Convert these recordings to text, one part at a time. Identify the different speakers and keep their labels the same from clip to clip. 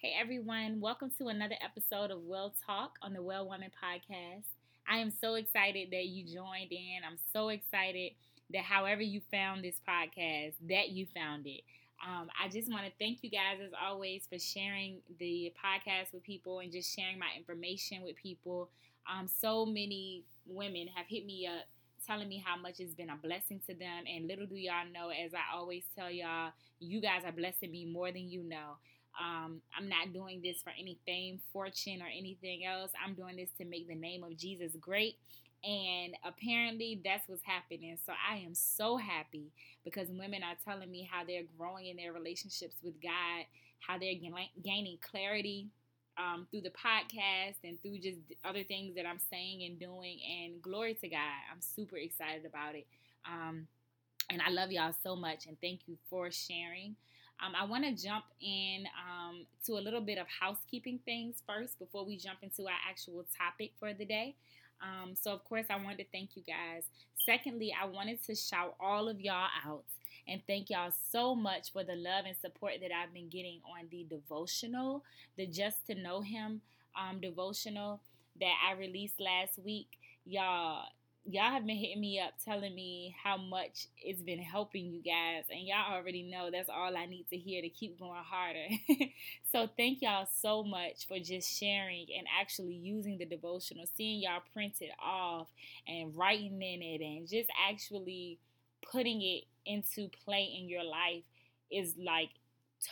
Speaker 1: Hey everyone, welcome to another episode of Well Talk on the Well Woman podcast. I am so excited that you joined in. I'm so excited that however you found this podcast, that you found it. Um, I just want to thank you guys as always for sharing the podcast with people and just sharing my information with people. Um, so many women have hit me up telling me how much it's been a blessing to them. And little do y'all know, as I always tell y'all, you guys are blessing me more than you know. Um, I'm not doing this for any fame, fortune, or anything else. I'm doing this to make the name of Jesus great. And apparently, that's what's happening. So I am so happy because women are telling me how they're growing in their relationships with God, how they're gaining clarity um, through the podcast and through just other things that I'm saying and doing. And glory to God. I'm super excited about it. Um, and I love y'all so much. And thank you for sharing. Um, I want to jump in um, to a little bit of housekeeping things first before we jump into our actual topic for the day. Um, so, of course, I wanted to thank you guys. Secondly, I wanted to shout all of y'all out and thank y'all so much for the love and support that I've been getting on the devotional, the Just to Know Him um, devotional that I released last week. Y'all, y'all have been hitting me up telling me how much it's been helping you guys and y'all already know that's all i need to hear to keep going harder. So thank y'all so much for just sharing and actually using the devotional seeing y'all print it off and writing in it and just actually putting it into play in your life is like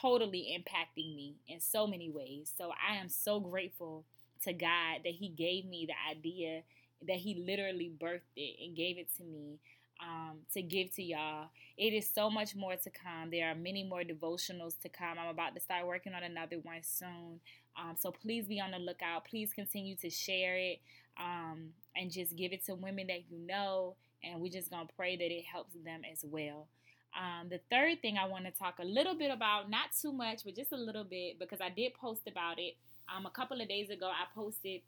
Speaker 1: totally impacting me in so many ways. So i am so grateful to god that he gave me the idea that he literally birthed it and gave it to me um, to give to y'all. It is so much more to come. There are many more devotionals to come. I'm about to start working on another one soon. Um, so please be on the lookout. Please continue to share it um, and just give it to women that you know. And we're just going to pray that it helps them as well. Um, the third thing I want to talk a little bit about, not too much, but just a little bit, because I did post about it. Um, a couple of days ago, I posted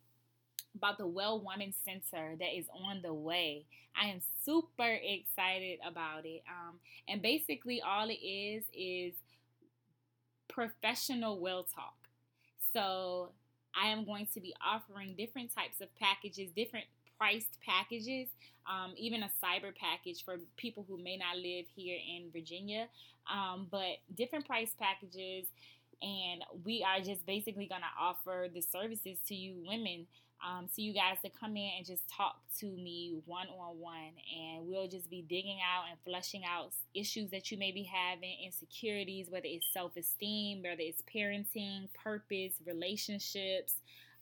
Speaker 1: about the Well Woman Center that is on the way. I am super excited about it. Um, and basically, all it is is professional well talk. So, I am going to be offering different types of packages, different priced packages, um, even a cyber package for people who may not live here in Virginia, um, but different price packages. And we are just basically going to offer the services to you women um, so you guys to come in and just talk to me one on one, and we'll just be digging out and flushing out issues that you may be having, insecurities, whether it's self esteem, whether it's parenting, purpose, relationships,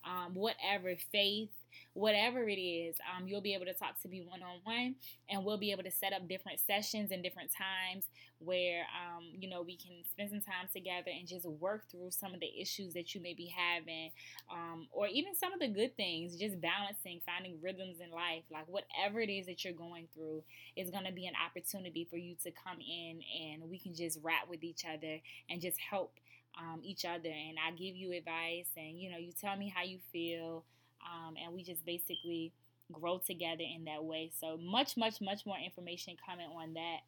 Speaker 1: um, whatever, faith, whatever it is, um, you'll be able to talk to me one on one, and we'll be able to set up different sessions and different times where um, you know we can spend some time together and just work through some of the issues that you may be having, um, or even some of the good things. Just balancing, finding rhythms in life, like whatever it is that you're going through, is going to be an opportunity for you to come in and we can just rap with each other and just help um, each other and I give you advice and you know you tell me how you feel um, and we just basically grow together in that way. So much, much, much more information coming on that.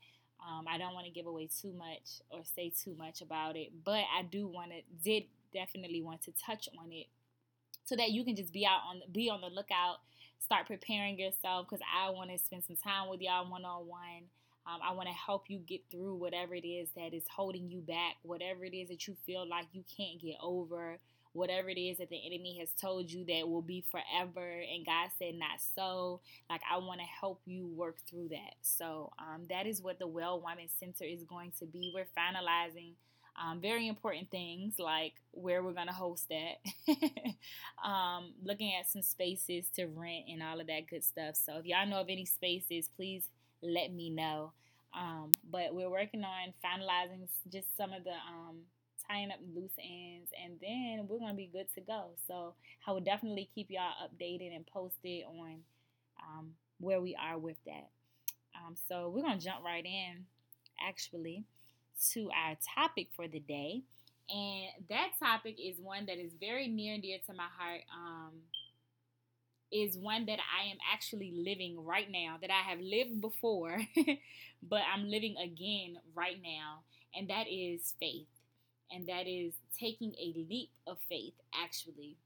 Speaker 1: Um, I don't want to give away too much or say too much about it, but I do want to did definitely want to touch on it so that you can just be out on be on the lookout, start preparing yourself because I want to spend some time with y'all one on one. I want to help you get through whatever it is that is holding you back, whatever it is that you feel like you can't get over, whatever it is that the enemy has told you that will be forever and god said not so. Like i want to help you work through that. So um, that is what the well woman center is going to be. We're finalizing um, very important things like where we're going to host that um, looking at some spaces to rent and all of that good stuff. So if y'all know of any spaces please let me know um, but we're working on finalizing just some of the um, tying up loose ends, and then we're gonna be good to go. So I will definitely keep y'all updated and posted on um, where we are with that. Um, so we're gonna jump right in, actually, to our topic for the day, and that topic is one that is very near and dear to my heart. Is one that I am actually living right now, that I have lived before, but I'm living again right now, and that is faith. and that is taking a leap of faith, actually,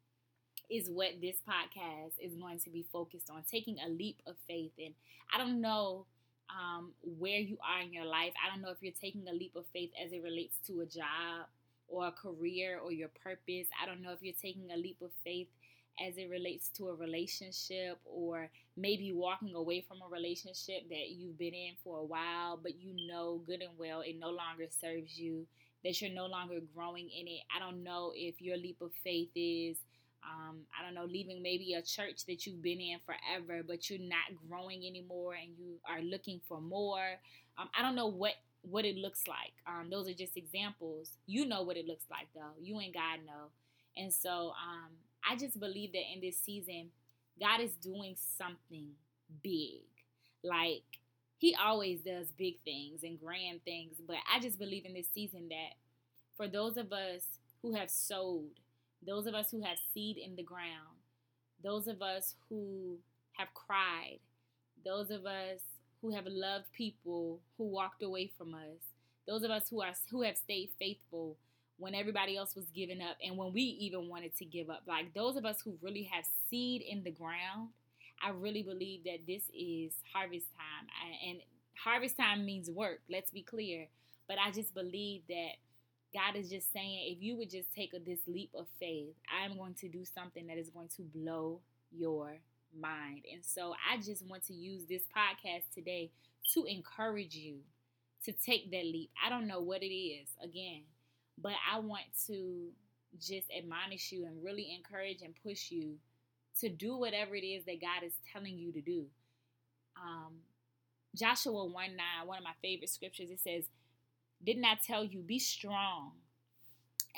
Speaker 1: is what this podcast is going to be focused on taking a leap of faith. And I don't know um, where you are in your life. I don't know if you're taking a leap of faith as it relates to a job or a career or your purpose. I don't know if you're taking a leap of faith as it relates to a relationship or maybe walking away from a relationship that you've been in for a while, but you know good and well it no longer serves you, that you're no longer growing in it. I don't know if your leap of faith is. Um, I don't know, leaving maybe a church that you've been in forever, but you're not growing anymore and you are looking for more. Um, I don't know what what it looks like. Um, those are just examples. You know what it looks like though. You and God know. And so um, I just believe that in this season, God is doing something big. Like He always does big things and grand things. But I just believe in this season that for those of us who have sowed, those of us who have seed in the ground, those of us who have cried, those of us who have loved people who walked away from us, those of us who are who have stayed faithful when everybody else was giving up and when we even wanted to give up. Like those of us who really have seed in the ground, I really believe that this is harvest time. And harvest time means work, let's be clear. But I just believe that God is just saying, if you would just take a, this leap of faith, I'm going to do something that is going to blow your mind. And so I just want to use this podcast today to encourage you to take that leap. I don't know what it is, again, but I want to just admonish you and really encourage and push you to do whatever it is that God is telling you to do. Um, Joshua 1 9, one of my favorite scriptures, it says, Didn't I tell you, be strong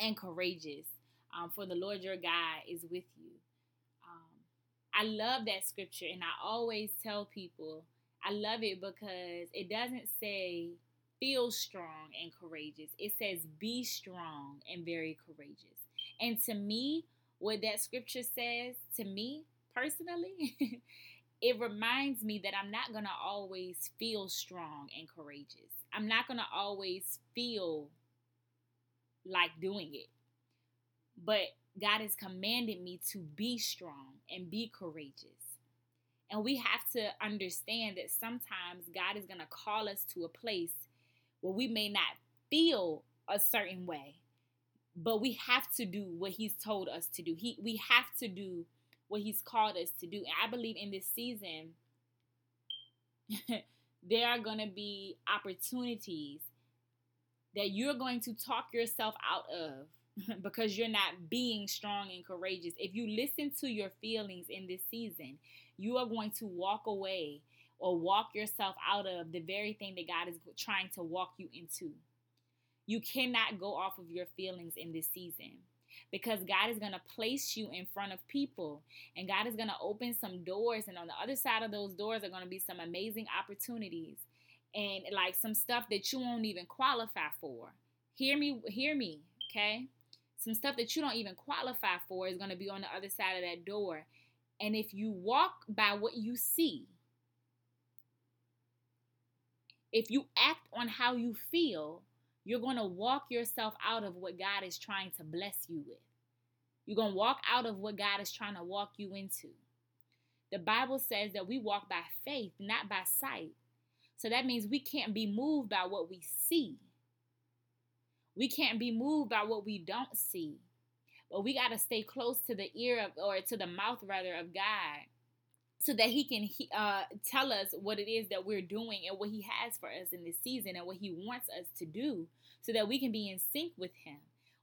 Speaker 1: and courageous, um, for the Lord your God is with you. Um, I love that scripture, and I always tell people, I love it because it doesn't say feel strong and courageous. It says be strong and very courageous. And to me, what that scripture says to me personally, it reminds me that I'm not going to always feel strong and courageous. I'm not going to always feel like doing it. But God has commanded me to be strong and be courageous. And we have to understand that sometimes God is going to call us to a place where we may not feel a certain way, but we have to do what He's told us to do. He, we have to do what He's called us to do. And I believe in this season, there are going to be opportunities that you're going to talk yourself out of because you're not being strong and courageous. If you listen to your feelings in this season, you are going to walk away or walk yourself out of the very thing that God is trying to walk you into. You cannot go off of your feelings in this season because God is going to place you in front of people and God is going to open some doors. And on the other side of those doors are going to be some amazing opportunities and like some stuff that you won't even qualify for. Hear me, hear me, okay? Some stuff that you don't even qualify for is going to be on the other side of that door. And if you walk by what you see, if you act on how you feel, you're going to walk yourself out of what God is trying to bless you with. You're going to walk out of what God is trying to walk you into. The Bible says that we walk by faith, not by sight. So that means we can't be moved by what we see. We can't be moved by what we don't see. But we got to stay close to the ear of, or to the mouth rather, of God so that he can uh, tell us what it is that we're doing and what he has for us in this season and what he wants us to do so that we can be in sync with him.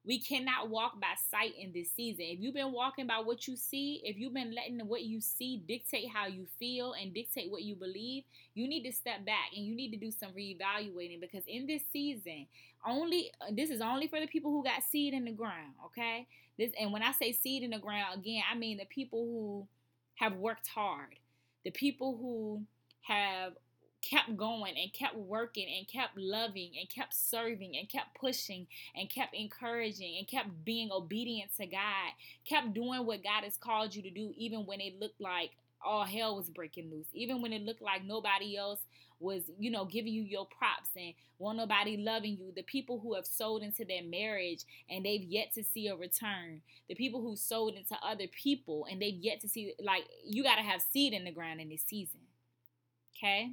Speaker 1: We cannot walk by sight in this season. If you've been walking by what you see, if you've been letting what you see dictate how you feel and dictate what you believe, you need to step back and you need to do some reevaluating because in this season, only this is only for the people who got seed in the ground, okay? This and when I say seed in the ground, again, I mean the people who have worked hard, the people who have kept going and kept working and kept loving and kept serving and kept pushing and kept encouraging and kept being obedient to God, kept doing what God has called you to do, even when it looked like all hell was breaking loose, even when it looked like nobody else was, you know, giving you your props and won't nobody loving you. The people who have sold into their marriage and they've yet to see a return. The people who sold into other people and they've yet to see, like, you got to have seed in the ground in this season. Okay?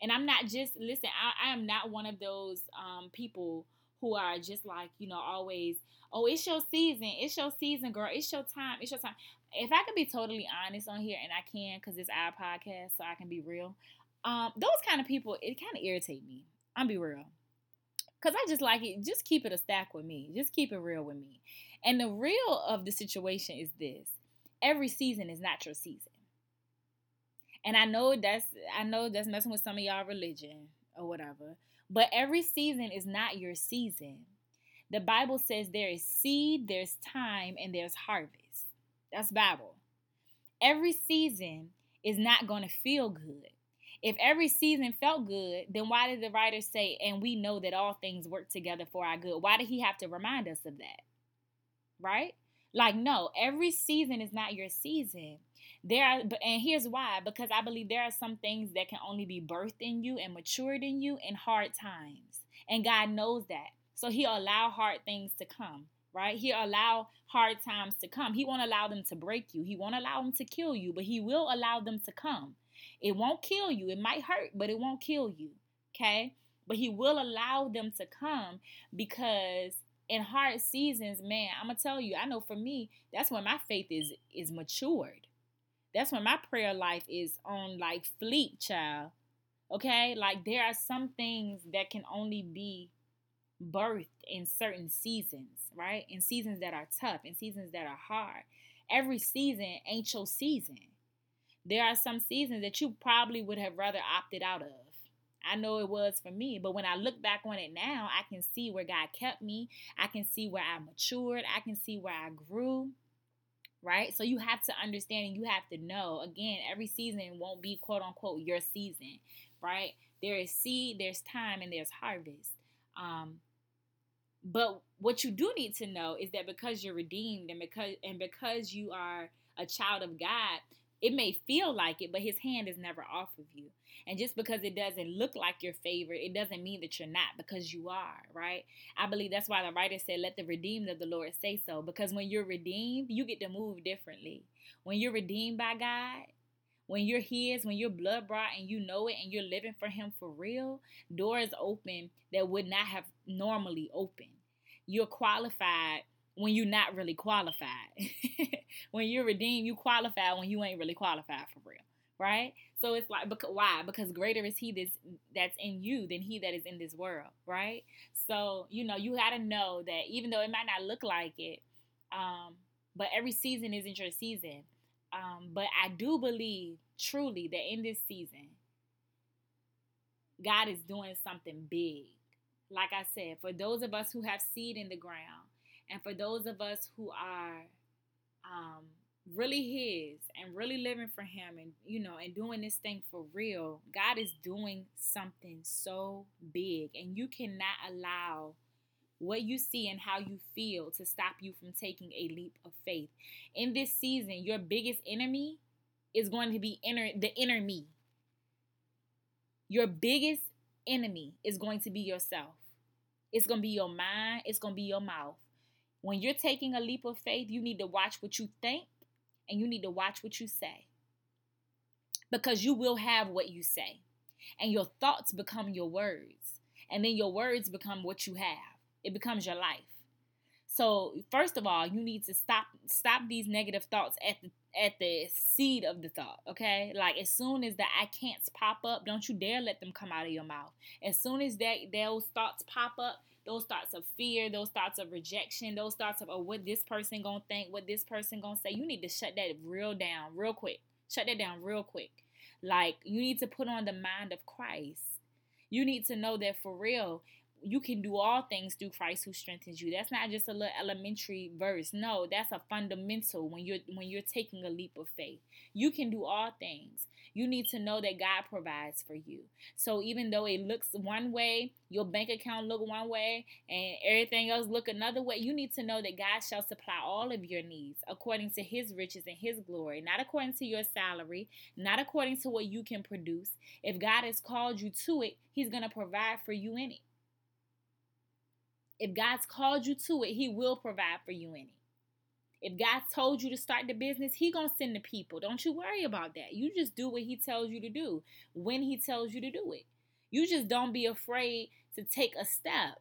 Speaker 1: And I'm not just, listen, I, I am not one of those um, people who are just like, you know, always, oh, it's your season. It's your season, girl. It's your time. It's your time. If I could be totally honest on here, and I can because it's our podcast, so I can be real. Um, those kind of people, it kind of irritate me. I'm be real. Cause I just like it. Just keep it a stack with me. Just keep it real with me. And the real of the situation is this: every season is not your season. And I know that's I know that's messing with some of y'all religion or whatever. But every season is not your season. The Bible says there is seed, there's time, and there's harvest. That's Bible. Every season is not going to feel good. If every season felt good, then why did the writer say, and we know that all things work together for our good? Why did he have to remind us of that? Right? Like, no, every season is not your season. There are, and here's why because I believe there are some things that can only be birthed in you and matured in you in hard times. And God knows that. So He'll allow hard things to come, right? He'll allow hard times to come. He won't allow them to break you, He won't allow them to kill you, but He will allow them to come. It won't kill you. It might hurt, but it won't kill you. Okay? But he will allow them to come because in hard seasons, man, I'm gonna tell you, I know for me, that's when my faith is is matured. That's when my prayer life is on like fleet, child. Okay? Like there are some things that can only be birthed in certain seasons, right? In seasons that are tough, in seasons that are hard. Every season ain't your season there are some seasons that you probably would have rather opted out of. I know it was for me, but when I look back on it now, I can see where God kept me. I can see where I matured. I can see where I grew. Right? So you have to understand and you have to know again, every season won't be quote unquote your season, right? There is seed, there's time, and there's harvest. Um, but what you do need to know is that because you're redeemed and because and because you are a child of God, it may feel like it, but his hand is never off of you. And just because it doesn't look like your favorite, it doesn't mean that you're not because you are, right? I believe that's why the writer said, Let the redeemed of the Lord say so. Because when you're redeemed, you get to move differently. When you're redeemed by God, when you're his, when you're blood brought and you know it and you're living for him for real, doors open that would not have normally opened. You're qualified when you're not really qualified. when you're redeemed, you qualify when you ain't really qualified for real, right? So it's like because why? Because greater is he that's that's in you than he that is in this world, right? So you know you got to know that even though it might not look like it, um, but every season isn't your season. Um, but I do believe truly that in this season, God is doing something big. Like I said, for those of us who have seed in the ground, and for those of us who are um, really His and really living for Him and, you know, and doing this thing for real, God is doing something so big. And you cannot allow what you see and how you feel to stop you from taking a leap of faith. In this season, your biggest enemy is going to be inner the inner me. Your biggest enemy is going to be yourself. It's going to be your mind, it's going to be your mouth. When you're taking a leap of faith, you need to watch what you think and you need to watch what you say. Because you will have what you say. And your thoughts become your words. And then your words become what you have. It becomes your life. So first of all, you need to stop stop these negative thoughts at the at the seed of the thought, okay? Like as soon as the I can'ts pop up, don't you dare let them come out of your mouth. As soon as that those thoughts pop up, those thoughts of fear, those thoughts of rejection, those thoughts of oh what this person gonna think, what this person gonna say. You need to shut that real down, real quick. Shut that down real quick. Like you need to put on the mind of Christ. You need to know that for real, you can do all things through Christ who strengthens you. That's not just a little elementary verse. No, that's a fundamental when you're when you're taking a leap of faith. You can do all things. You need to know that God provides for you. So even though it looks one way, your bank account look one way and everything else look another way, you need to know that God shall supply all of your needs according to his riches and his glory, not according to your salary, not according to what you can produce. If God has called you to it, he's going to provide for you in it. If God's called you to it, He will provide for you in it. If God told you to start the business, He gonna send the people. Don't you worry about that. You just do what He tells you to do when He tells you to do it. You just don't be afraid to take a step.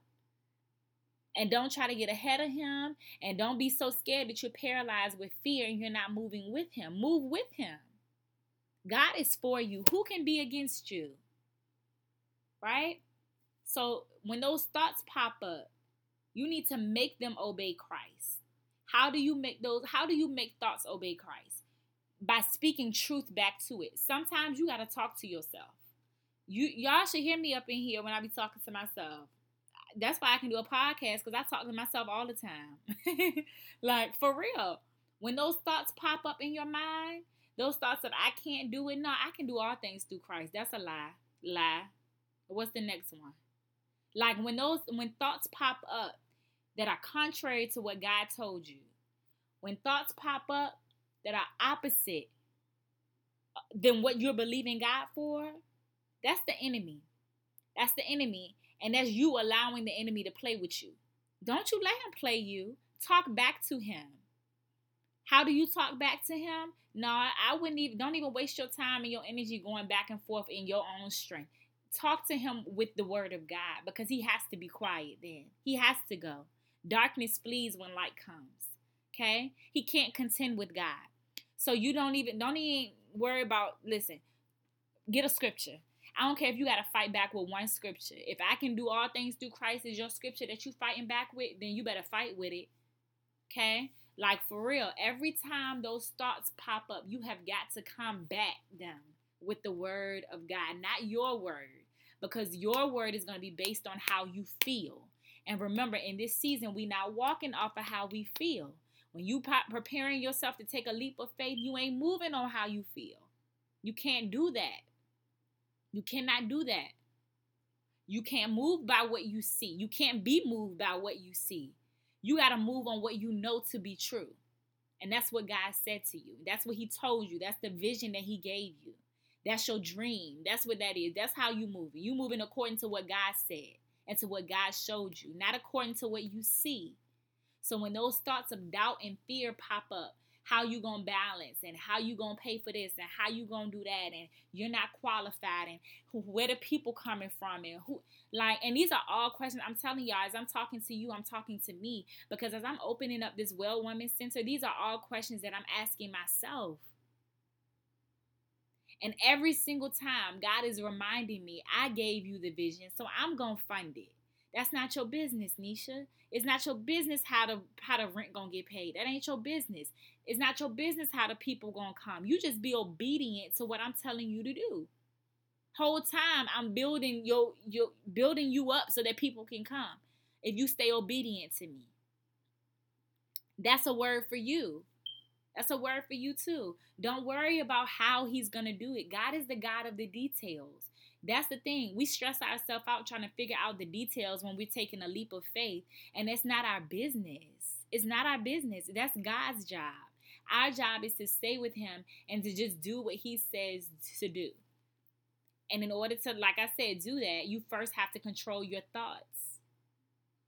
Speaker 1: And don't try to get ahead of him. And don't be so scared that you're paralyzed with fear and you're not moving with him. Move with him. God is for you. Who can be against you? Right? So when those thoughts pop up, you need to make them obey Christ. How do you make those how do you make thoughts obey Christ? By speaking truth back to it. Sometimes you got to talk to yourself. You y'all should hear me up in here when I be talking to myself. That's why I can do a podcast cuz I talk to myself all the time. like for real. When those thoughts pop up in your mind, those thoughts of I can't do it, no, I can do all things through Christ. That's a lie. Lie. What's the next one? Like when those when thoughts pop up that are contrary to what God told you, when thoughts pop up that are opposite uh, than what you're believing God for, that's the enemy. That's the enemy. And that's you allowing the enemy to play with you. Don't you let him play you. Talk back to him. How do you talk back to him? No, I wouldn't even don't even waste your time and your energy going back and forth in your own strength. Talk to him with the word of God because he has to be quiet then. He has to go. Darkness flees when light comes. Okay? He can't contend with God. So you don't even don't even worry about listen. Get a scripture. I don't care if you got to fight back with one scripture. If I can do all things through Christ is your scripture that you fighting back with, then you better fight with it. Okay? Like for real, every time those thoughts pop up, you have got to combat them with the word of God, not your word, because your word is going to be based on how you feel. And remember, in this season, we not walking off of how we feel. When you preparing yourself to take a leap of faith, you ain't moving on how you feel. You can't do that. You cannot do that. You can't move by what you see. You can't be moved by what you see. You got to move on what you know to be true. And that's what God said to you. That's what He told you. That's the vision that He gave you. That's your dream. That's what that is. That's how you move. You moving according to what God said and to what God showed you, not according to what you see. So when those thoughts of doubt and fear pop up, how you gonna balance and how you gonna pay for this and how you gonna do that and you're not qualified and who, where the people coming from and who like and these are all questions I'm telling y'all as I'm talking to you I'm talking to me because as I'm opening up this well woman center these are all questions that I'm asking myself and every single time, God is reminding me, I gave you the vision, so I'm going to fund it. That's not your business, Nisha. It's not your business how the how the rent gonna get paid. That ain't your business. It's not your business how the people gonna come. You just be obedient to what I'm telling you to do. Whole time I'm building your your building you up so that people can come. If you stay obedient to me. That's a word for you. That's a word for you too. Don't worry about how he's going to do it. God is the God of the details. That's the thing. We stress ourselves out trying to figure out the details when we're taking a leap of faith, and it's not our business. It's not our business. That's God's job. Our job is to stay with him and to just do what he says to do. And in order to, like I said, do that, you first have to control your thoughts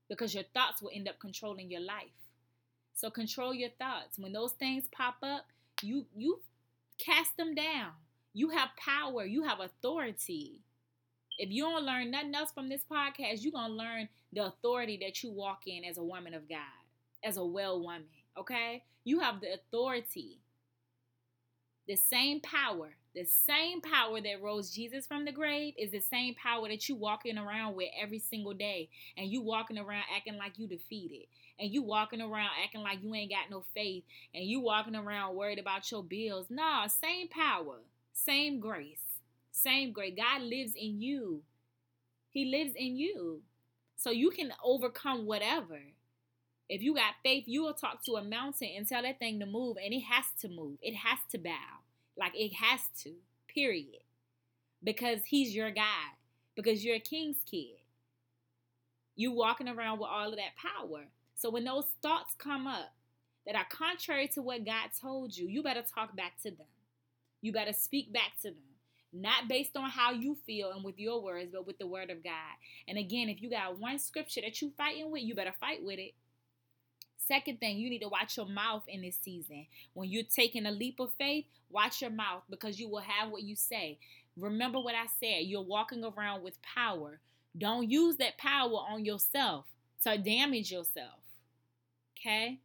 Speaker 1: because your thoughts will end up controlling your life. So control your thoughts. When those things pop up, you you cast them down. You have power, you have authority. If you don't learn nothing else from this podcast, you're going to learn the authority that you walk in as a woman of God, as a well woman, okay? You have the authority. The same power the same power that rose Jesus from the grave is the same power that you walking around with every single day. And you walking around acting like you defeated. And you walking around acting like you ain't got no faith. And you walking around worried about your bills. Nah, same power, same grace, same grace. God lives in you. He lives in you. So you can overcome whatever. If you got faith, you will talk to a mountain and tell that thing to move, and it has to move. It has to bow. Like it has to, period. Because he's your God, because you're a king's kid. You walking around with all of that power. So when those thoughts come up that are contrary to what God told you, you better talk back to them. You better speak back to them not based on how you feel and with your words, but with the word of God. And again, if you got one scripture that you fighting with, you better fight with it. Second thing, you need to watch your mouth in this season. When you're taking a leap of faith, watch your mouth because you will have what you say. Remember what I said. You're walking around with power. Don't use that power on yourself to damage yourself. Okay?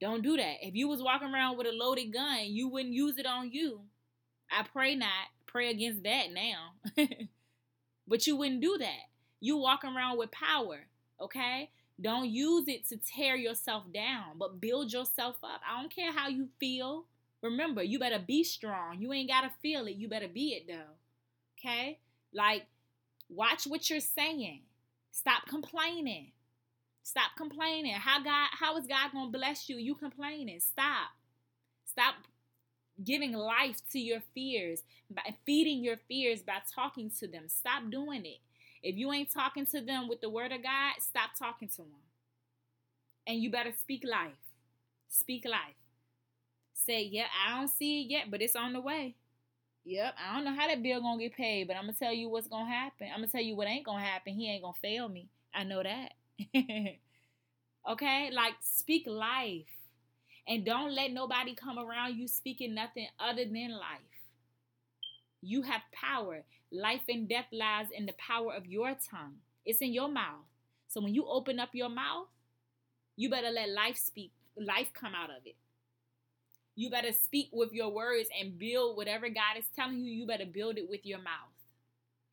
Speaker 1: Don't do that. If you was walking around with a loaded gun, you wouldn't use it on you. I pray not pray against that now. but you wouldn't do that. You walk around with power, okay? Don't use it to tear yourself down, but build yourself up. I don't care how you feel. Remember, you better be strong. You ain't got to feel it. You better be it, though. Okay? Like, watch what you're saying. Stop complaining. Stop complaining. How God how is God going to bless you? You complaining. Stop. Stop giving life to your fears, by feeding your fears by talking to them. Stop doing it. If you ain't talking to them with the word of God, stop talking to them. And you better speak life. Speak life. Say, yeah, I don't see it yet, but it's on the way. Yep, I don't know how that bill gonna get paid, but I'm gonna tell you what's gonna happen. I'm gonna tell you what ain't gonna happen. He ain't gonna fail me. I know that. okay, like speak life. And don't let nobody come around you speaking nothing other than life. You have power. Life and death lies in the power of your tongue. It's in your mouth. So when you open up your mouth, you better let life speak, life come out of it. You better speak with your words and build whatever God is telling you, you better build it with your mouth.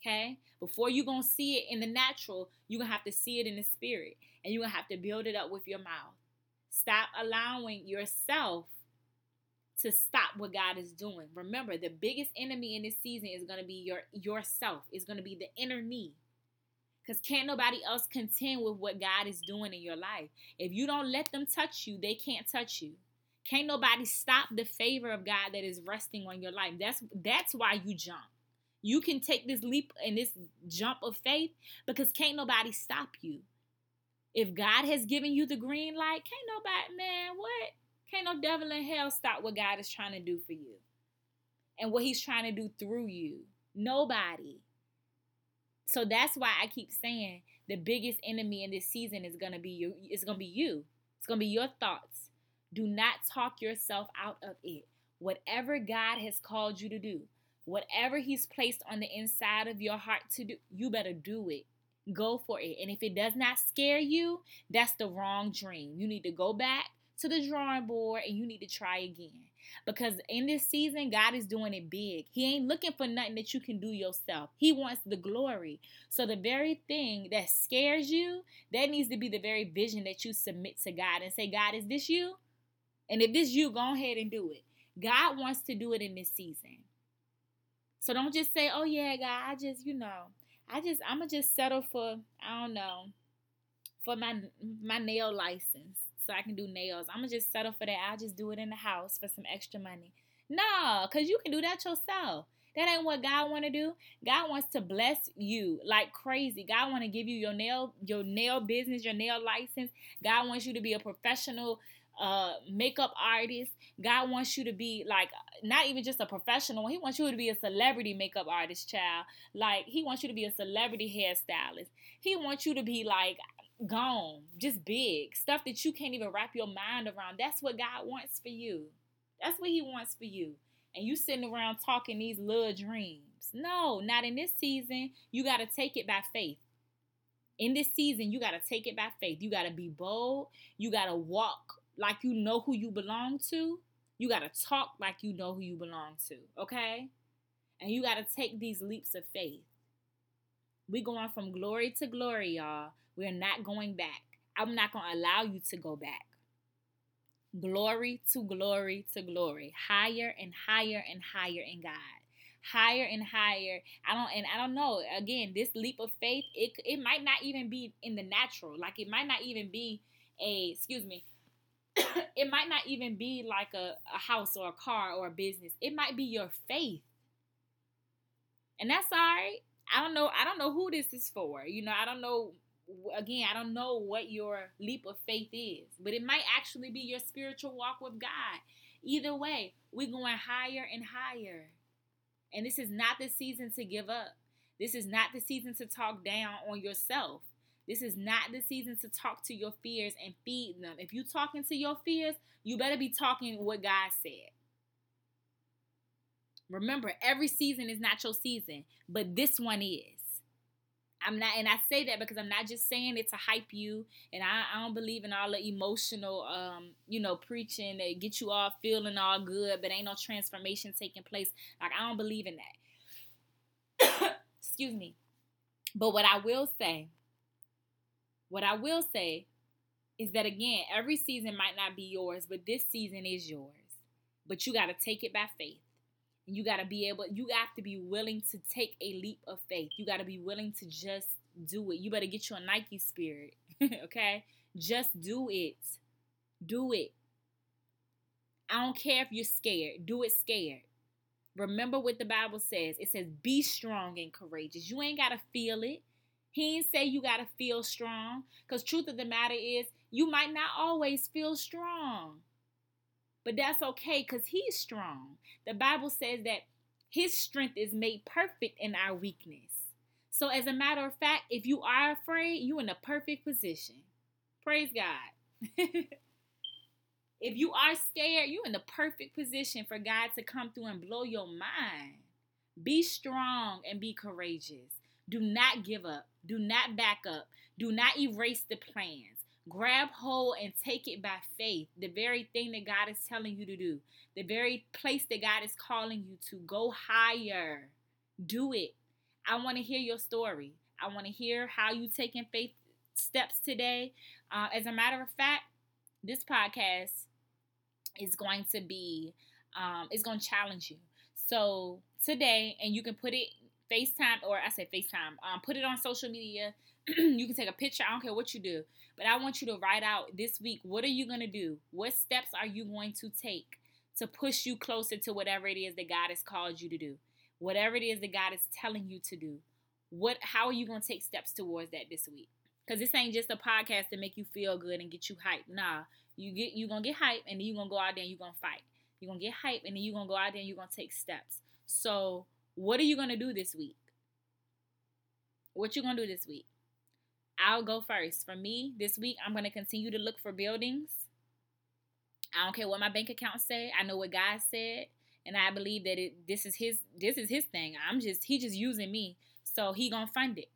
Speaker 1: Okay? Before you're going to see it in the natural, you're going to have to see it in the spirit. And you're going to have to build it up with your mouth. Stop allowing yourself to stop what God is doing. Remember, the biggest enemy in this season is going to be your yourself. It's going to be the inner me. Cuz can't nobody else contend with what God is doing in your life. If you don't let them touch you, they can't touch you. Can't nobody stop the favor of God that is resting on your life. That's that's why you jump. You can take this leap and this jump of faith because can't nobody stop you. If God has given you the green light, can't nobody, man, what? Can't no devil in hell stop what God is trying to do for you and what He's trying to do through you. Nobody. So that's why I keep saying the biggest enemy in this season is gonna be you. It's gonna be you. It's gonna be your thoughts. Do not talk yourself out of it. Whatever God has called you to do, whatever He's placed on the inside of your heart to do, you better do it go for it. And if it does not scare you, that's the wrong dream. You need to go back to the drawing board and you need to try again. Because in this season, God is doing it big. He ain't looking for nothing that you can do yourself. He wants the glory. So the very thing that scares you, that needs to be the very vision that you submit to God and say, God, is this you? And if this you, go ahead and do it. God wants to do it in this season. So don't just say, oh yeah, God, I just, you know, I just I'ma just settle for I don't know for my my nail license so I can do nails. I'ma just settle for that. I'll just do it in the house for some extra money. No, cause you can do that yourself. That ain't what God want to do. God wants to bless you like crazy. God want to give you your nail your nail business, your nail license. God wants you to be a professional uh makeup artist. God wants you to be like not even just a professional. He wants you to be a celebrity makeup artist, child. Like he wants you to be a celebrity hairstylist. He wants you to be like gone, just big stuff that you can't even wrap your mind around. That's what God wants for you. That's what He wants for you. And you sitting around talking these little dreams. No, not in this season. You got to take it by faith. In this season, you got to take it by faith. You got to be bold. You got to walk like you know who you belong to. You got to talk like you know who you belong to, okay? And you got to take these leaps of faith. We're going from glory to glory, y'all. We're not going back. I'm not going to allow you to go back. Glory to glory to glory, higher and higher and higher in God, higher and higher. I don't and I don't know. Again, this leap of faith, it it might not even be in the natural. Like it might not even be a excuse me. it might not even be like a, a house or a car or a business. It might be your faith. And that's all right. I don't know. I don't know who this is for. You know, I don't know again, I don't know what your leap of faith is, but it might actually be your spiritual walk with God. Either way, we're going higher and higher. And this is not the season to give up. This is not the season to talk down on yourself. This is not the season to talk to your fears and feed them. If you're talking to your fears, you better be talking what God said. Remember, every season is not your season, but this one is. I'm not, and I say that because I'm not just saying it to hype you, and I, I don't believe in all the emotional, um, you know, preaching that get you all feeling all good, but ain't no transformation taking place. Like I don't believe in that. Excuse me. But what I will say, what I will say, is that again, every season might not be yours, but this season is yours. But you got to take it by faith. And you got to be able, you have to be willing to take a leap of faith. You got to be willing to just do it. You better get you a Nike spirit, okay? Just do it. Do it. I don't care if you're scared. Do it scared. Remember what the Bible says. It says, be strong and courageous. You ain't got to feel it. He ain't say you got to feel strong. Because truth of the matter is, you might not always feel strong. But that's okay because he's strong. The Bible says that his strength is made perfect in our weakness. So, as a matter of fact, if you are afraid, you're in a perfect position. Praise God. if you are scared, you're in the perfect position for God to come through and blow your mind. Be strong and be courageous. Do not give up. Do not back up. Do not erase the plans. Grab hold and take it by faith. The very thing that God is telling you to do, the very place that God is calling you to go higher. Do it. I want to hear your story. I want to hear how you taking faith steps today. Uh, as a matter of fact, this podcast is going to be um, it's going to challenge you. So today, and you can put it FaceTime or I said FaceTime. Um, put it on social media. you can take a picture. I don't care what you do, but I want you to write out this week. What are you gonna do? What steps are you going to take to push you closer to whatever it is that God has called you to do? Whatever it is that God is telling you to do. What? How are you gonna take steps towards that this week? Because this ain't just a podcast to make you feel good and get you hyped. Nah, you get you gonna get hyped and then you're gonna go out there and you're gonna fight. You're gonna get hyped and then you're gonna go out there and you're gonna take steps. So what are you gonna do this week? What you gonna do this week? I'll go first. For me, this week I'm gonna continue to look for buildings. I don't care what my bank account say. I know what God said, and I believe that it this is his this is his thing. I'm just he just using me, so he gonna fund it.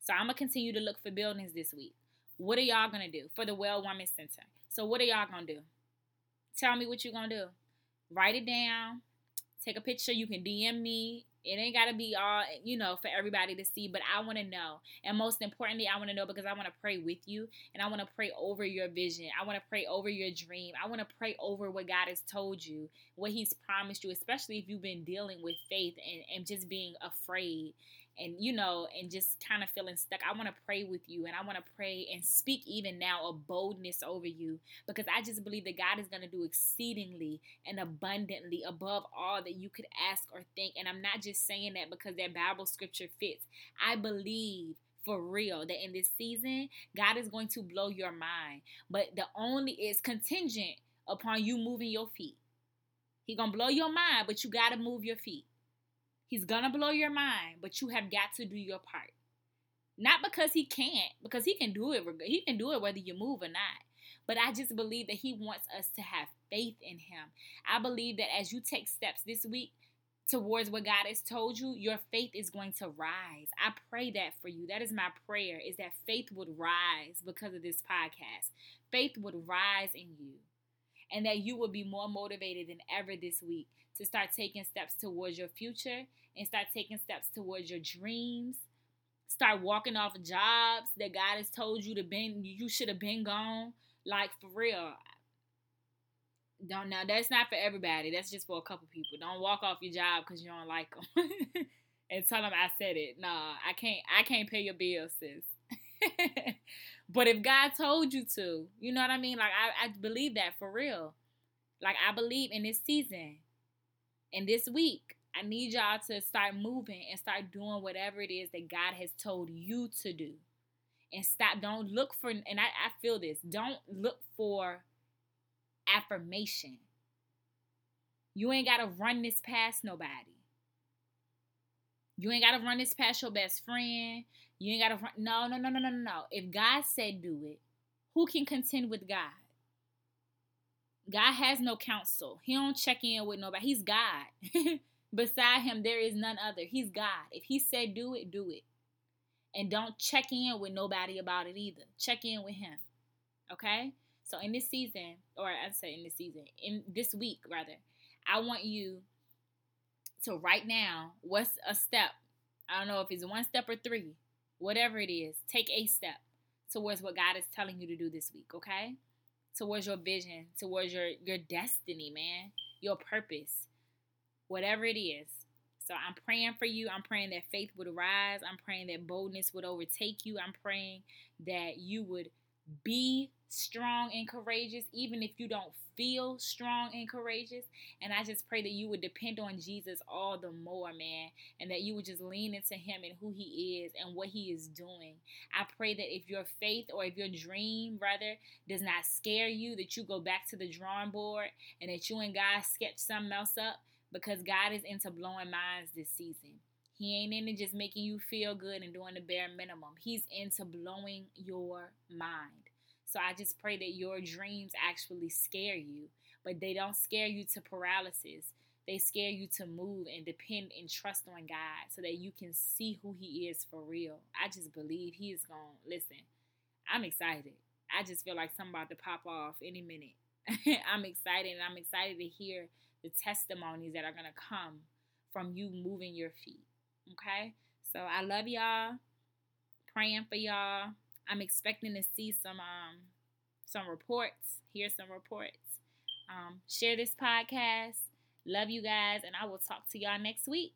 Speaker 1: So I'm gonna continue to look for buildings this week. What are y'all gonna do for the Well Woman Center? So what are y'all gonna do? Tell me what you're gonna do. Write it down take a picture. You can DM me. It ain't got to be all, you know, for everybody to see, but I want to know. And most importantly, I want to know because I want to pray with you and I want to pray over your vision. I want to pray over your dream. I want to pray over what God has told you, what He's promised you, especially if you've been dealing with faith and, and just being afraid and you know and just kind of feeling stuck i want to pray with you and i want to pray and speak even now a boldness over you because i just believe that god is going to do exceedingly and abundantly above all that you could ask or think and i'm not just saying that because that bible scripture fits. I believe for real that in this season god is going to blow your mind but the only is contingent upon you moving your feet. He gonna blow your mind but you gotta move your feet He's gonna blow your mind, but you have got to do your part. Not because he can't, because he can do it. He can do it whether you move or not. But I just believe that he wants us to have faith in him. I believe that as you take steps this week towards what God has told you, your faith is going to rise. I pray that for you. That is my prayer is that faith would rise because of this podcast. Faith would rise in you and that you will be more motivated than ever this week to start taking steps towards your future and start taking steps towards your dreams. Start walking off jobs that God has told you to been you should have been gone. Like for real. Don't now. That's not for everybody. That's just for a couple people. Don't walk off your job because you don't like them, and tell them I said it. Nah, I can't. I can't pay your bills, sis. but if God told you to, you know what I mean. Like I, I believe that for real. Like I believe in this season, and this week, I need y'all to start moving and start doing whatever it is that God has told you to do. And stop, don't look for, and I, I feel this, don't look for affirmation. You ain't got to run this past nobody. You ain't got to run this past your best friend. You ain't got to run. No, no, no, no, no, no. If God said do it, who can contend with God? God has no counsel. He don't check in with nobody. He's God. Beside him, there is none other. He's God. If he said do it, do it. And don't check in with nobody about it either. Check in with him. Okay? So in this season, or I say in this season, in this week rather, I want you to right now, what's a step? I don't know if it's one step or three, whatever it is, take a step towards what God is telling you to do this week, okay? Towards your vision, towards your your destiny, man, your purpose whatever it is. So I'm praying for you. I'm praying that faith would rise. I'm praying that boldness would overtake you. I'm praying that you would be strong and courageous, even if you don't feel strong and courageous. And I just pray that you would depend on Jesus all the more, man, and that you would just lean into Him and who He is and what He is doing. I pray that if your faith or if your dream, rather, does not scare you, that you go back to the drawing board and that you and God sketch something else up because God is into blowing minds this season. He ain't into just making you feel good and doing the bare minimum. He's into blowing your mind. So I just pray that your dreams actually scare you, but they don't scare you to paralysis. They scare you to move and depend and trust on God so that you can see who He is for real. I just believe He is going to listen. I'm excited. I just feel like something about to pop off any minute. I'm excited and I'm excited to hear the testimonies that are going to come from you moving your feet. Okay? So I love y'all. Praying for y'all. I'm expecting to see some um some reports, hear some reports. Um, share this podcast. Love you guys, and I will talk to y'all next week.